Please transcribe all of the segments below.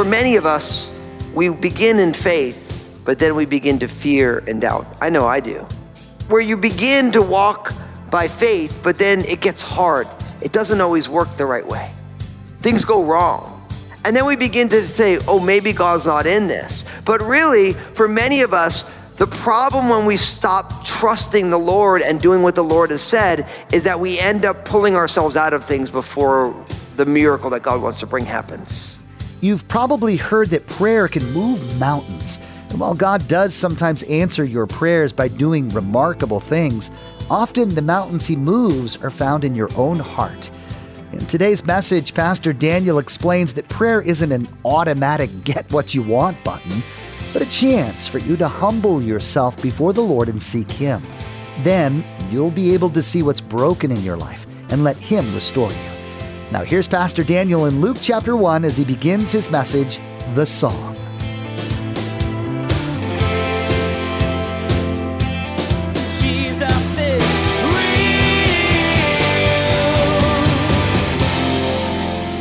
For many of us, we begin in faith, but then we begin to fear and doubt. I know I do. Where you begin to walk by faith, but then it gets hard. It doesn't always work the right way. Things go wrong. And then we begin to say, oh, maybe God's not in this. But really, for many of us, the problem when we stop trusting the Lord and doing what the Lord has said is that we end up pulling ourselves out of things before the miracle that God wants to bring happens. You've probably heard that prayer can move mountains. And while God does sometimes answer your prayers by doing remarkable things, often the mountains He moves are found in your own heart. In today's message, Pastor Daniel explains that prayer isn't an automatic get what you want button, but a chance for you to humble yourself before the Lord and seek Him. Then you'll be able to see what's broken in your life and let Him restore you. Now, here's Pastor Daniel in Luke chapter 1 as he begins his message, The Song.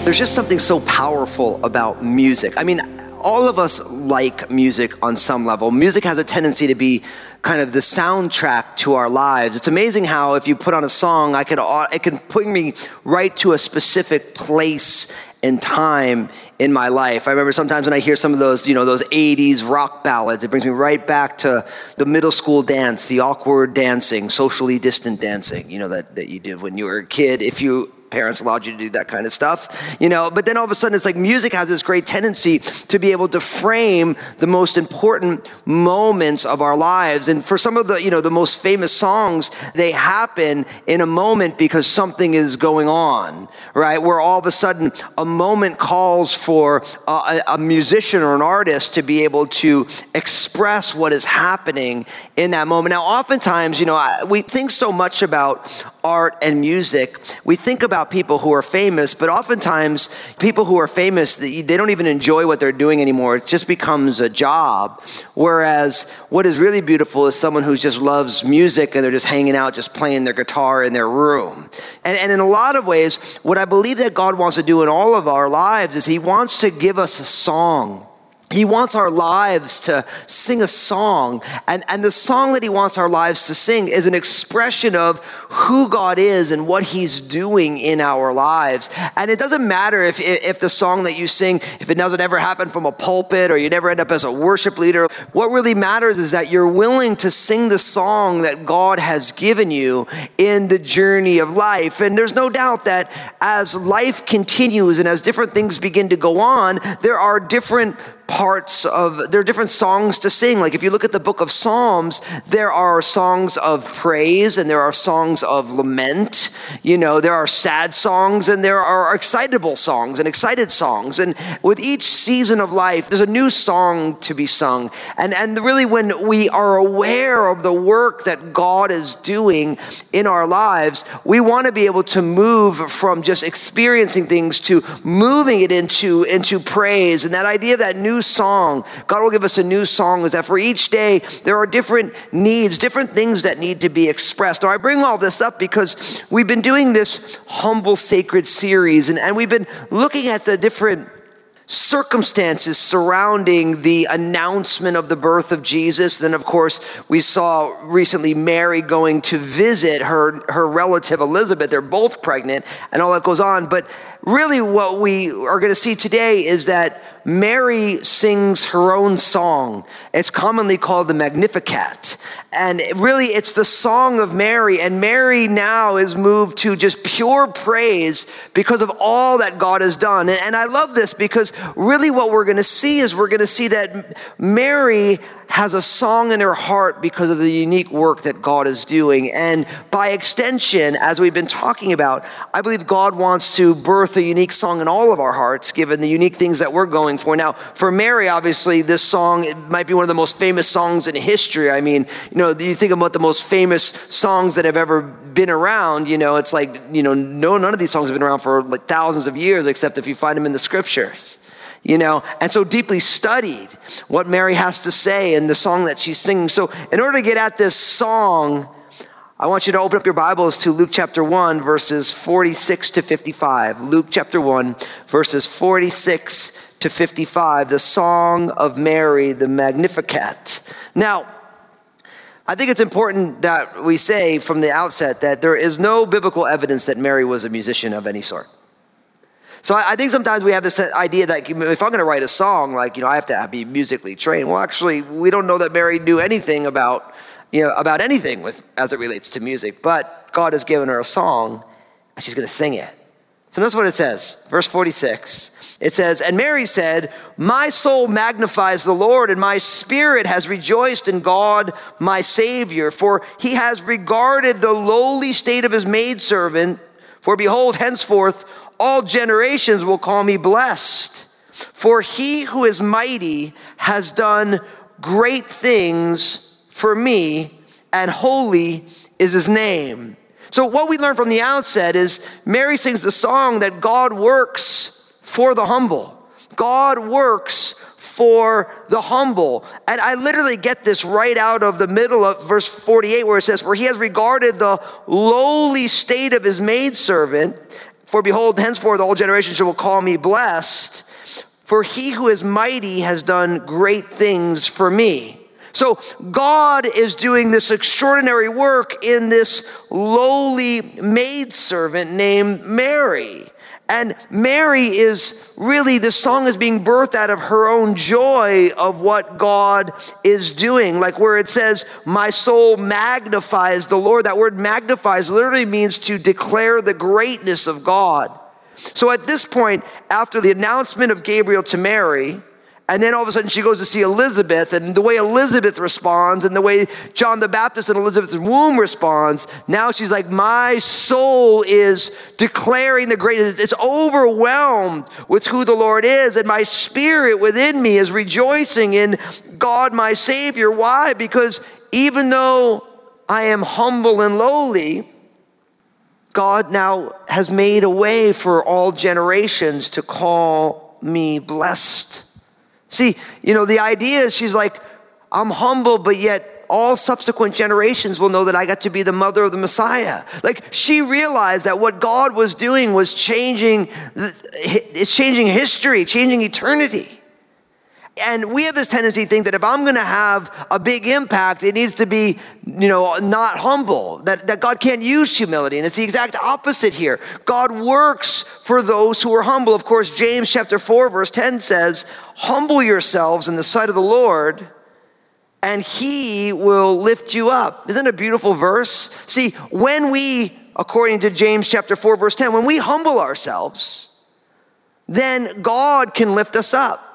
There's just something so powerful about music. I mean, all of us like music on some level. Music has a tendency to be kind of the soundtrack to our lives. It's amazing how if you put on a song, I could it can put me right to a specific place and time in my life. I remember sometimes when I hear some of those, you know, those 80s rock ballads, it brings me right back to the middle school dance, the awkward dancing, socially distant dancing, you know, that, that you did when you were a kid. If you parents allowed you to do that kind of stuff, you know. But then all of a sudden, it's like music has this great tendency to be able to frame the most important moments of our lives. And for some of the, you know, the most famous songs, they happen in a moment because something is going on, right? Where all of a sudden a moment calls for a, a musician or an artist to be able to express what is happening in that moment. Now, oftentimes, you know, I, we think so much about art and music. We think about people who are famous, but oftentimes people who are famous, they don't even enjoy what they're doing anymore. It just becomes a job. Whereas what is really beautiful is someone who just loves music and they're just hanging out, just playing their guitar in their room. And, and in a lot of ways, what I believe that God wants to do in all of our lives is He wants to give us a song. He wants our lives to sing a song. And, and the song that He wants our lives to sing is an expression of who God is and what He's doing in our lives. And it doesn't matter if, if the song that you sing, if it doesn't ever happen from a pulpit or you never end up as a worship leader. What really matters is that you're willing to sing the song that God has given you in the journey of life. And there's no doubt that as life continues and as different things begin to go on, there are different parts of there are different songs to sing. Like if you look at the book of psalms there are songs of praise and there are songs of lament you know there are sad songs and there are excitable songs and excited songs. And with each season of life there's a new song to be sung. And and really when we are aware of the work that god is doing in our lives we want to be able to move from just experiencing things to moving it into into praise. And that idea of that new song. God will give us a new song is that for each day there are different needs, different things that need to be expressed. Now I bring all this up because we've been doing this humble sacred series and, and we've been looking at the different circumstances surrounding the announcement of the birth of Jesus. Then, of course, we saw recently Mary going to visit her, her relative Elizabeth. They're both pregnant and all that goes on. But really, what we are going to see today is that Mary sings her own song. It's commonly called the Magnificat. And really, it's the song of Mary. And Mary now is moved to just pure praise because of all that God has done. And I love this because really what we're going to see is we're going to see that Mary has a song in her heart because of the unique work that God is doing. And by extension, as we've been talking about, I believe God wants to birth a unique song in all of our hearts, given the unique things that we're going for. Now, for Mary, obviously, this song might be one of the most famous songs in history. I mean, you know, you think about the most famous songs that have ever been around, you know, it's like, you know, no, none of these songs have been around for like thousands of years, except if you find them in the scriptures, you know, and so deeply studied what Mary has to say in the song that she's singing. So, in order to get at this song, I want you to open up your Bibles to Luke chapter 1, verses 46 to 55. Luke chapter 1, verses 46 to 55, the Song of Mary, the Magnificat. Now, I think it's important that we say from the outset that there is no biblical evidence that Mary was a musician of any sort. So I, I think sometimes we have this idea that if I'm going to write a song, like you know, I have to be musically trained. Well, actually, we don't know that Mary knew anything about you know about anything with as it relates to music. But God has given her a song, and she's going to sing it. So notice what it says, verse 46. It says, And Mary said, My soul magnifies the Lord, and my spirit has rejoiced in God, my Savior, for he has regarded the lowly state of his maidservant. For behold, henceforth all generations will call me blessed. For he who is mighty has done great things for me, and holy is his name. So, what we learn from the outset is Mary sings the song that God works for the humble. God works for the humble. And I literally get this right out of the middle of verse 48 where it says, For he has regarded the lowly state of his maidservant. For behold, henceforth all generations will call me blessed. For he who is mighty has done great things for me. So God is doing this extraordinary work in this lowly maidservant named Mary. And Mary is really, this song is being birthed out of her own joy of what God is doing. Like where it says, My soul magnifies the Lord. That word magnifies literally means to declare the greatness of God. So at this point, after the announcement of Gabriel to Mary, and then all of a sudden she goes to see Elizabeth, and the way Elizabeth responds, and the way John the Baptist in Elizabeth's womb responds, now she's like, My soul is declaring the greatness. It's overwhelmed with who the Lord is, and my spirit within me is rejoicing in God, my Savior. Why? Because even though I am humble and lowly, God now has made a way for all generations to call me blessed. See, you know, the idea is she's like, I'm humble, but yet all subsequent generations will know that I got to be the mother of the Messiah. Like she realized that what God was doing was changing, it's changing history, changing eternity. And we have this tendency to think that if I'm going to have a big impact, it needs to be, you know, not humble, that, that God can't use humility. And it's the exact opposite here. God works for those who are humble. Of course, James chapter 4, verse 10 says, Humble yourselves in the sight of the Lord, and he will lift you up. Isn't it a beautiful verse? See, when we, according to James chapter 4, verse 10, when we humble ourselves, then God can lift us up.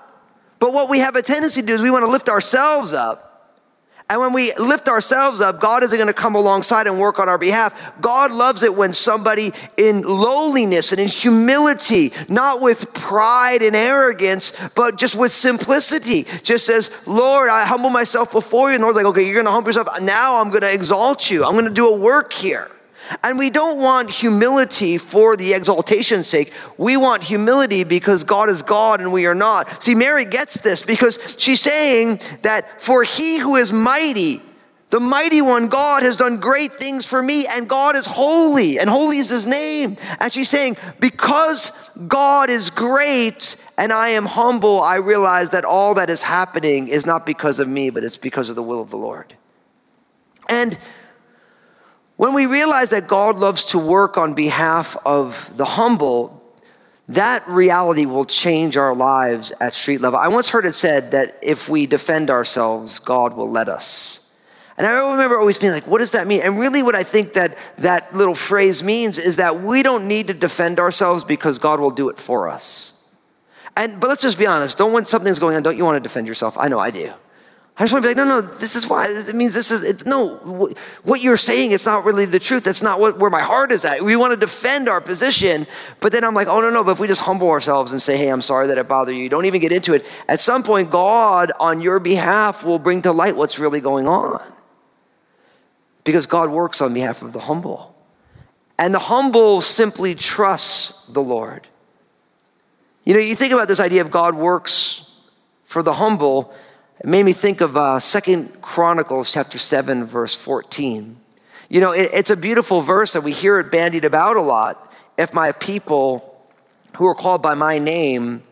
But what we have a tendency to do is we want to lift ourselves up. And when we lift ourselves up, God isn't going to come alongside and work on our behalf. God loves it when somebody in lowliness and in humility, not with pride and arrogance, but just with simplicity, just says, Lord, I humble myself before you. And the Lord's like, okay, you're going to humble yourself. Now I'm going to exalt you. I'm going to do a work here. And we don't want humility for the exaltation's sake. We want humility because God is God and we are not. See, Mary gets this because she's saying that for he who is mighty, the mighty one, God has done great things for me, and God is holy, and holy is his name. And she's saying, because God is great and I am humble, I realize that all that is happening is not because of me, but it's because of the will of the Lord. And when we realize that God loves to work on behalf of the humble, that reality will change our lives at street level. I once heard it said that if we defend ourselves, God will let us. And I remember always being like, what does that mean? And really, what I think that that little phrase means is that we don't need to defend ourselves because God will do it for us. And but let's just be honest. Don't when something's going on, don't you want to defend yourself? I know I do. I just want to be like, no, no, this is why. It means this is, it, no, what you're saying, it's not really the truth. That's not what, where my heart is at. We want to defend our position, but then I'm like, oh, no, no, but if we just humble ourselves and say, hey, I'm sorry that it bothered you, don't even get into it. At some point, God, on your behalf, will bring to light what's really going on. Because God works on behalf of the humble. And the humble simply trust the Lord. You know, you think about this idea of God works for the humble. It made me think of uh, Second Chronicles chapter 7, verse 14. You know, it, it's a beautiful verse, and we hear it bandied about a lot. If my people who are called by my name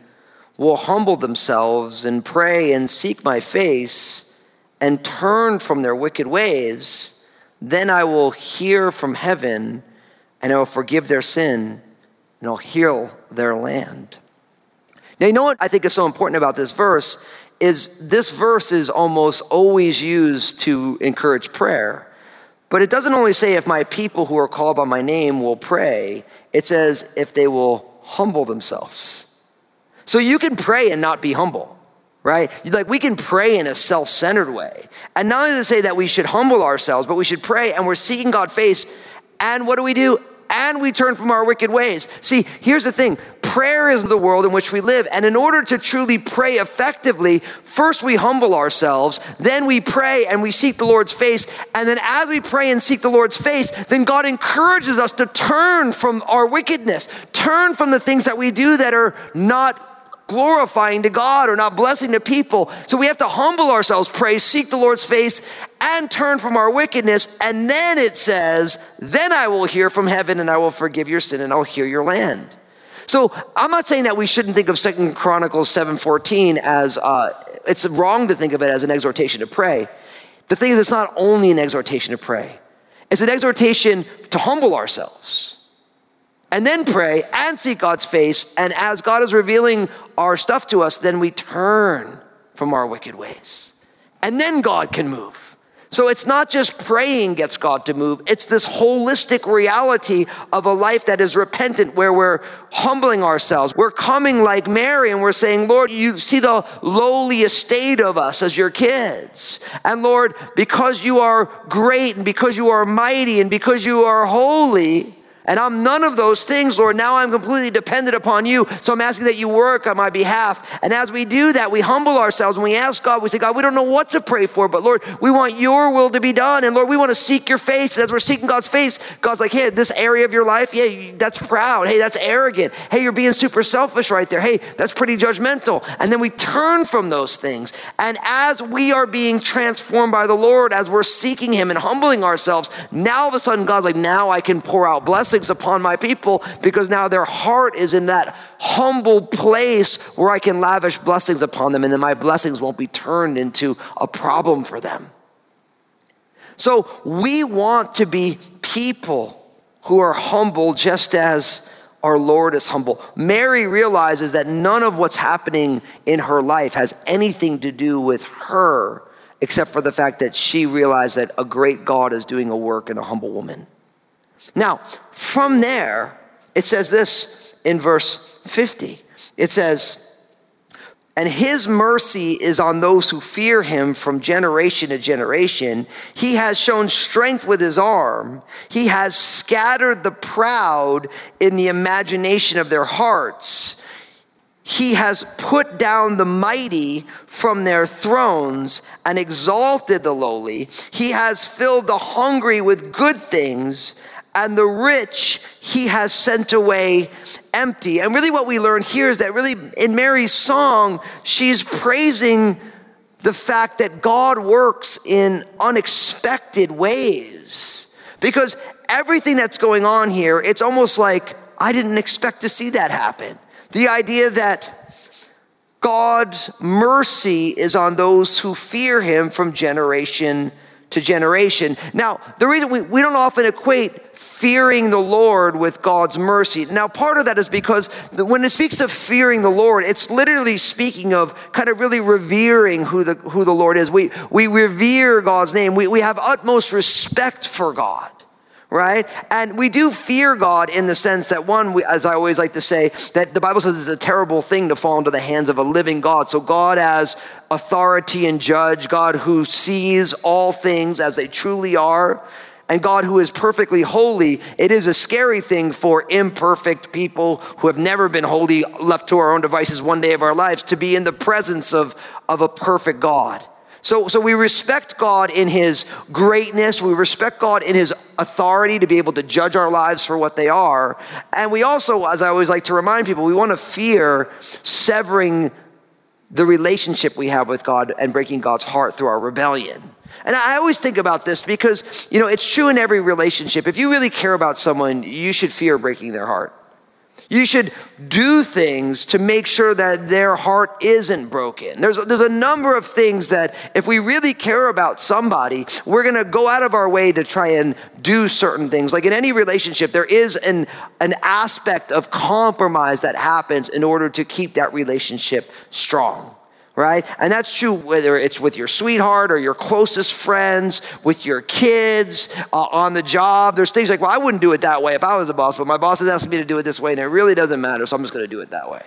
will humble themselves and pray and seek my face and turn from their wicked ways, then I will hear from heaven and I will forgive their sin and I'll heal their land. Now, you know what I think is so important about this verse is this verse is almost always used to encourage prayer. But it doesn't only say if my people who are called by my name will pray, it says if they will humble themselves. So you can pray and not be humble, right? Like we can pray in a self centered way. And not only to say that we should humble ourselves, but we should pray and we're seeking God's face. And what do we do? and we turn from our wicked ways. See, here's the thing prayer is the world in which we live. And in order to truly pray effectively, first we humble ourselves, then we pray and we seek the Lord's face. And then as we pray and seek the Lord's face, then God encourages us to turn from our wickedness, turn from the things that we do that are not glorifying to God or not blessing to people. So we have to humble ourselves, pray, seek the Lord's face, and turn from our wickedness. And then it says, Then I will hear from heaven and I will forgive your sin and I'll heal your land. So I'm not saying that we shouldn't think of Second Chronicles 7:14 as uh, it's wrong to think of it as an exhortation to pray. The thing is, it's not only an exhortation to pray; it's an exhortation to humble ourselves and then pray and seek God's face. And as God is revealing our stuff to us, then we turn from our wicked ways. And then God can move. So it's not just praying gets God to move, it's this holistic reality of a life that is repentant where we're humbling ourselves. We're coming like Mary and we're saying, Lord, you see the lowly estate of us as your kids. And Lord, because you are great and because you are mighty and because you are holy, and I'm none of those things, Lord. Now I'm completely dependent upon you. So I'm asking that you work on my behalf. And as we do that, we humble ourselves and we ask God, we say, God, we don't know what to pray for, but Lord, we want your will to be done. And Lord, we want to seek your face. And as we're seeking God's face, God's like, hey, this area of your life, yeah, that's proud. Hey, that's arrogant. Hey, you're being super selfish right there. Hey, that's pretty judgmental. And then we turn from those things. And as we are being transformed by the Lord, as we're seeking him and humbling ourselves, now all of a sudden God's like, now I can pour out blessings blessings upon my people because now their heart is in that humble place where I can lavish blessings upon them and then my blessings won't be turned into a problem for them. So we want to be people who are humble just as our Lord is humble. Mary realizes that none of what's happening in her life has anything to do with her except for the fact that she realized that a great God is doing a work in a humble woman. Now, from there, it says this in verse 50. It says, and his mercy is on those who fear him from generation to generation. He has shown strength with his arm. He has scattered the proud in the imagination of their hearts. He has put down the mighty from their thrones and exalted the lowly. He has filled the hungry with good things and the rich he has sent away empty. And really, what we learn here is that really in Mary's song, she's praising the fact that God works in unexpected ways. Because everything that's going on here, it's almost like I didn't expect to see that happen. The idea that God's mercy is on those who fear him from generation to generation. Now, the reason we, we don't often equate fearing the Lord with God's mercy. Now, part of that is because when it speaks of fearing the Lord, it's literally speaking of kind of really revering who the, who the Lord is. We, we revere God's name, we, we have utmost respect for God right? And we do fear God in the sense that one, we, as I always like to say, that the Bible says it's a terrible thing to fall into the hands of a living God. So God as authority and judge, God who sees all things as they truly are, and God who is perfectly holy, it is a scary thing for imperfect people who have never been holy, left to our own devices one day of our lives, to be in the presence of, of a perfect God. So, so we respect God in his greatness. We respect God in his authority to be able to judge our lives for what they are. And we also, as I always like to remind people, we want to fear severing the relationship we have with God and breaking God's heart through our rebellion. And I always think about this because, you know, it's true in every relationship. If you really care about someone, you should fear breaking their heart. You should do things to make sure that their heart isn't broken. There's, there's a number of things that if we really care about somebody, we're gonna go out of our way to try and do certain things. Like in any relationship, there is an, an aspect of compromise that happens in order to keep that relationship strong right? And that's true whether it's with your sweetheart or your closest friends, with your kids, uh, on the job. There's things like, well, I wouldn't do it that way if I was the boss, but my boss is asking me to do it this way, and it really doesn't matter, so I'm just going to do it that way.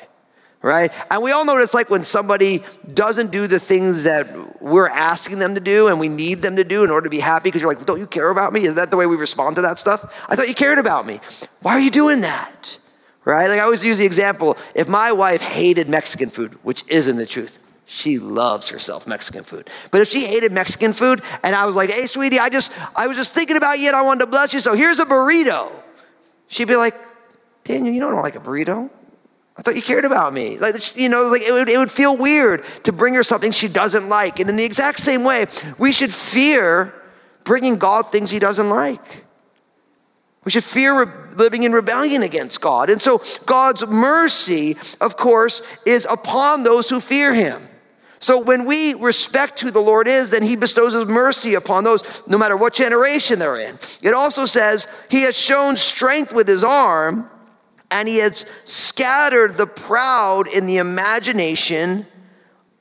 Right? And we all know what it's like when somebody doesn't do the things that we're asking them to do and we need them to do in order to be happy because you're like, don't you care about me? Is that the way we respond to that stuff? I thought you cared about me. Why are you doing that? Right? Like I always use the example if my wife hated Mexican food, which isn't the truth, she loves herself Mexican food. But if she hated Mexican food and I was like, hey, sweetie, I just, I was just thinking about you and I wanted to bless you, so here's a burrito. She'd be like, Daniel, you don't like a burrito. I thought you cared about me. Like, you know, like it would, it would feel weird to bring her something she doesn't like. And in the exact same way, we should fear bringing God things he doesn't like. We should fear living in rebellion against God. And so God's mercy, of course, is upon those who fear him. So when we respect who the Lord is, then he bestows his mercy upon those, no matter what generation they're in. It also says he has shown strength with his arm, and he has scattered the proud in the imagination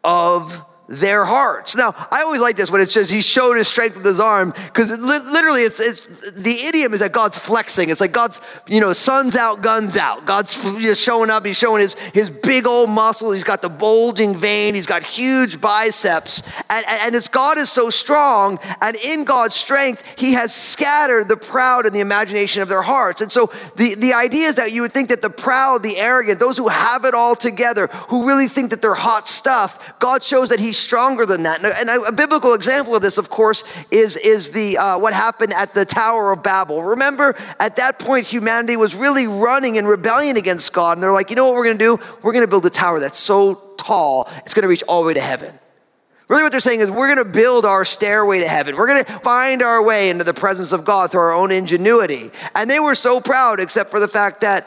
of their hearts. Now, I always like this when it says he showed his strength with his arm, because it, literally it's, it's, the idiom is that God's flexing. It's like God's, you know, sun's out, guns out. God's just showing up. He's showing his, his big old muscle. He's got the bulging vein. He's got huge biceps. And, and, and his God is so strong. And in God's strength, he has scattered the proud and the imagination of their hearts. And so the, the idea is that you would think that the proud, the arrogant, those who have it all together, who really think that they're hot stuff, God shows that he stronger than that. And a, a biblical example of this, of course, is, is the, uh, what happened at the Tower of Babel. Remember, at that point, humanity was really running in rebellion against God. And they're like, you know what we're going to do? We're going to build a tower that's so tall, it's going to reach all the way to heaven. Really, what they're saying is, we're going to build our stairway to heaven. We're going to find our way into the presence of God through our own ingenuity. And they were so proud, except for the fact that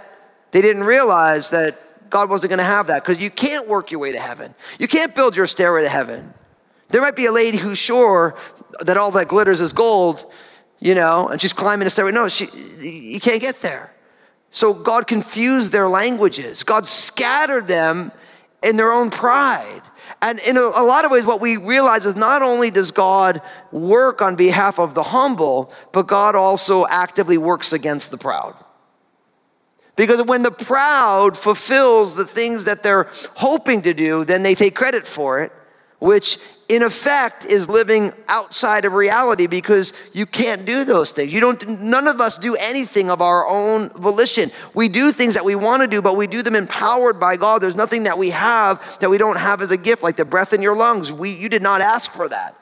they didn't realize that God wasn't going to have that because you can't work your way to heaven. You can't build your stairway to heaven. There might be a lady who's sure that all that glitters is gold, you know, and she's climbing a stairway. No, she, you can't get there. So God confused their languages. God scattered them in their own pride. And in a, a, lot of ways, what we realize is not only does God work on behalf of the humble, but God also actively works against the proud. Because when the proud fulfills the things that they're hoping to do, then they take credit for it, which in effect is living outside of reality because you can't do those things. You don't none of us do anything of our own volition. We do things that we want to do, but we do them empowered by God. There's nothing that we have that we don't have as a gift like the breath in your lungs. We you did not ask for that.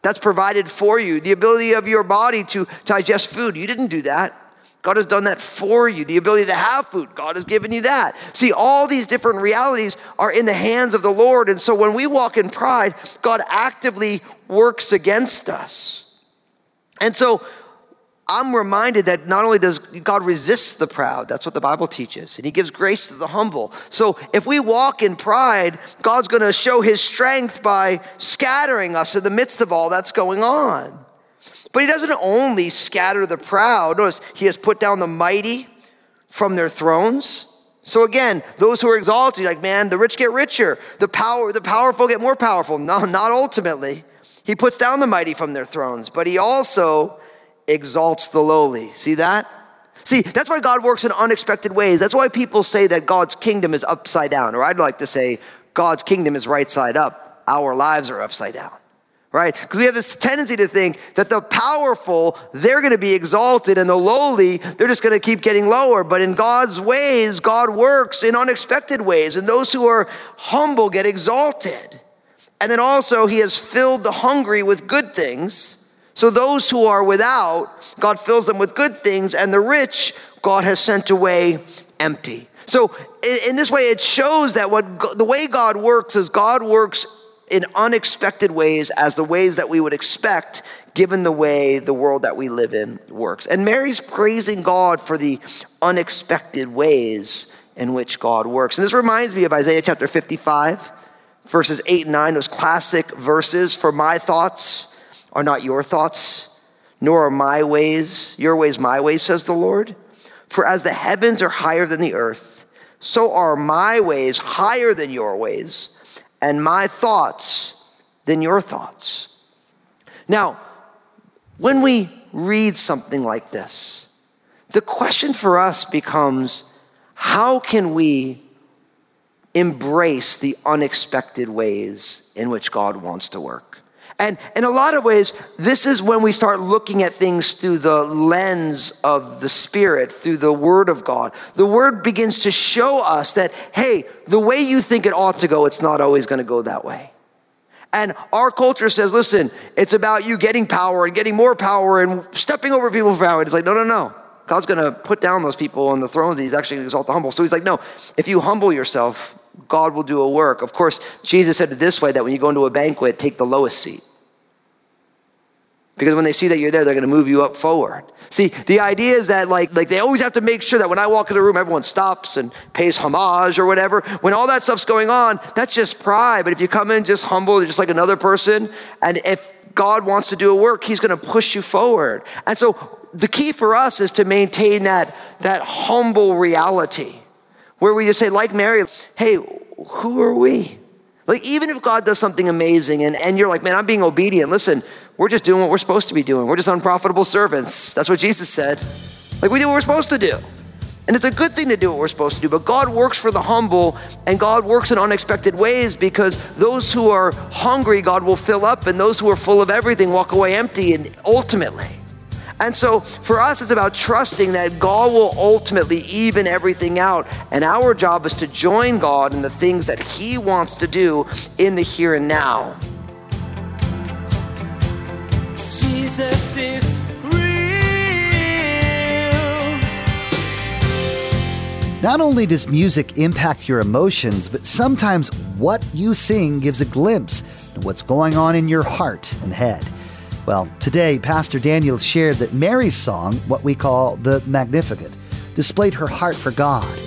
That's provided for you. The ability of your body to digest food. You didn't do that. God has done that for you. The ability to have food, God has given you that. See, all these different realities are in the hands of the Lord. And so when we walk in pride, God actively works against us. And so I'm reminded that not only does God resist the proud, that's what the Bible teaches, and He gives grace to the humble. So if we walk in pride, God's going to show His strength by scattering us in the midst of all that's going on. But he doesn't only scatter the proud. Notice he has put down the mighty from their thrones. So again, those who are exalted, like, man, the rich get richer, the power, the powerful get more powerful. No, not ultimately. He puts down the mighty from their thrones, but he also exalts the lowly. See that? See, that's why God works in unexpected ways. That's why people say that God's kingdom is upside down, or I'd like to say God's kingdom is right side up. Our lives are upside down right? Because we have this tendency to think that the powerful, they're going to be exalted, and the lowly, they're just going to keep getting lower. But in God's ways, God works in unexpected ways, and those who are humble get exalted. And then also, he has filled the hungry with good things. So those who are without, God fills them with good things, and the rich, God has sent away empty. So in, this way, it shows that what the way God works is God works in unexpected ways as the ways that we would expect given the way the world that we live in works. And Mary's praising God for the unexpected ways in which God works. And this reminds me of Isaiah chapter 55, verses 8 and 9, those classic verses For my thoughts are not your thoughts, nor are my ways your ways my ways, says the Lord. For as the heavens are higher than the earth, so are my ways higher than your ways, and my thoughts than your thoughts. Now, when we read something like this, the question for us becomes how can we embrace the unexpected ways in which God wants to work? And in a lot of ways, this is when we start looking at things through the lens of the Spirit, through the Word of God. The Word begins to show us that, hey, the way you think it ought to go, it's not always going to go that way. And our culture says, listen, it's about you getting power and getting more power and stepping over people for power. It's like, no, no, no. God's going to put down those people on the thrones. He's actually going to exalt the humble. So he's like, no, if you humble yourself, God will do a work. Of course, Jesus said it this way that when you go into a banquet, take the lowest seat. Because when they see that you're there, they're going to move you up forward. See, the idea is that like, like they always have to make sure that when I walk in the room, everyone stops and pays homage or whatever. When all that stuff's going on, that's just pride. But if you come in just humble, just like another person, and if God wants to do a work, He's going to push you forward. And so the key for us is to maintain that, that humble reality where we just say, like Mary, hey, who are we? Like, even if God does something amazing and, and you're like, man, I'm being obedient, listen, we're just doing what we're supposed to be doing. We're just unprofitable servants. That's what Jesus said. Like, we do what we're supposed to do. And it's a good thing to do what we're supposed to do, but God works for the humble and God works in unexpected ways because those who are hungry, God will fill up, and those who are full of everything walk away empty and ultimately. And so for us, it's about trusting that God will ultimately even everything out. And our job is to join God in the things that He wants to do in the here and now. Jesus is real. Not only does music impact your emotions, but sometimes what you sing gives a glimpse of what's going on in your heart and head. Well, today, Pastor Daniel shared that Mary's song, what we call the Magnificat, displayed her heart for God.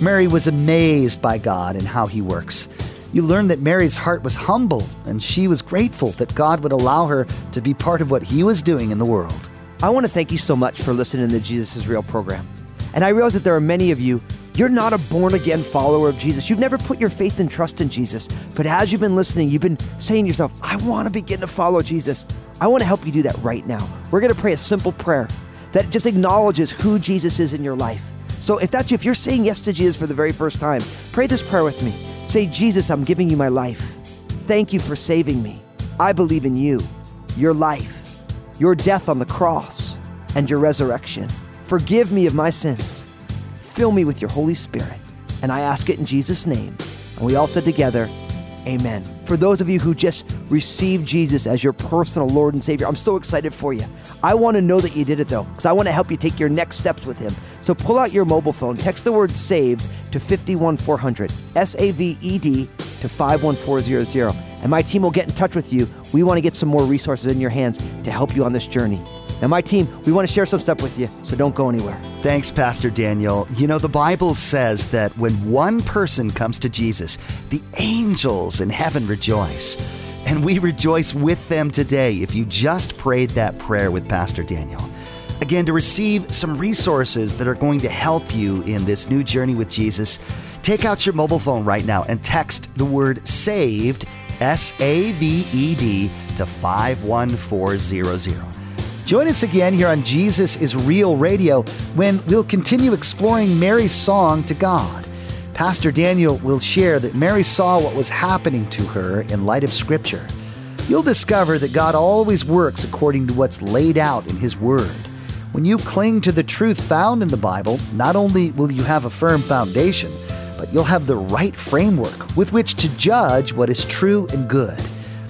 Mary was amazed by God and how he works. You learned that Mary's heart was humble, and she was grateful that God would allow her to be part of what he was doing in the world. I want to thank you so much for listening to Jesus is Real program. And I realize that there are many of you, you're not a born again follower of Jesus. You've never put your faith and trust in Jesus. But as you've been listening, you've been saying to yourself, I want to begin to follow Jesus. I want to help you do that right now. We're going to pray a simple prayer that just acknowledges who Jesus is in your life. So if that's you, if you're saying yes to Jesus for the very first time, pray this prayer with me. Say, Jesus, I'm giving you my life. Thank you for saving me. I believe in you, your life, your death on the cross, and your resurrection. Forgive me of my sins. Fill me with your Holy Spirit. And I ask it in Jesus' name. And we all said together, Amen. For those of you who just received Jesus as your personal Lord and Savior, I'm so excited for you. I want to know that you did it though, because I want to help you take your next steps with Him. So pull out your mobile phone, text the word saved to 51400, S A V E D to 51400, and my team will get in touch with you. We want to get some more resources in your hands to help you on this journey. Now, my team, we want to share some stuff with you, so don't go anywhere. Thanks, Pastor Daniel. You know, the Bible says that when one person comes to Jesus, the angels in heaven rejoice. And we rejoice with them today if you just prayed that prayer with Pastor Daniel. Again, to receive some resources that are going to help you in this new journey with Jesus, take out your mobile phone right now and text the word SAVED, S A V E D, to 51400. Join us again here on Jesus is Real Radio when we'll continue exploring Mary's song to God. Pastor Daniel will share that Mary saw what was happening to her in light of Scripture. You'll discover that God always works according to what's laid out in His Word. When you cling to the truth found in the Bible, not only will you have a firm foundation, but you'll have the right framework with which to judge what is true and good.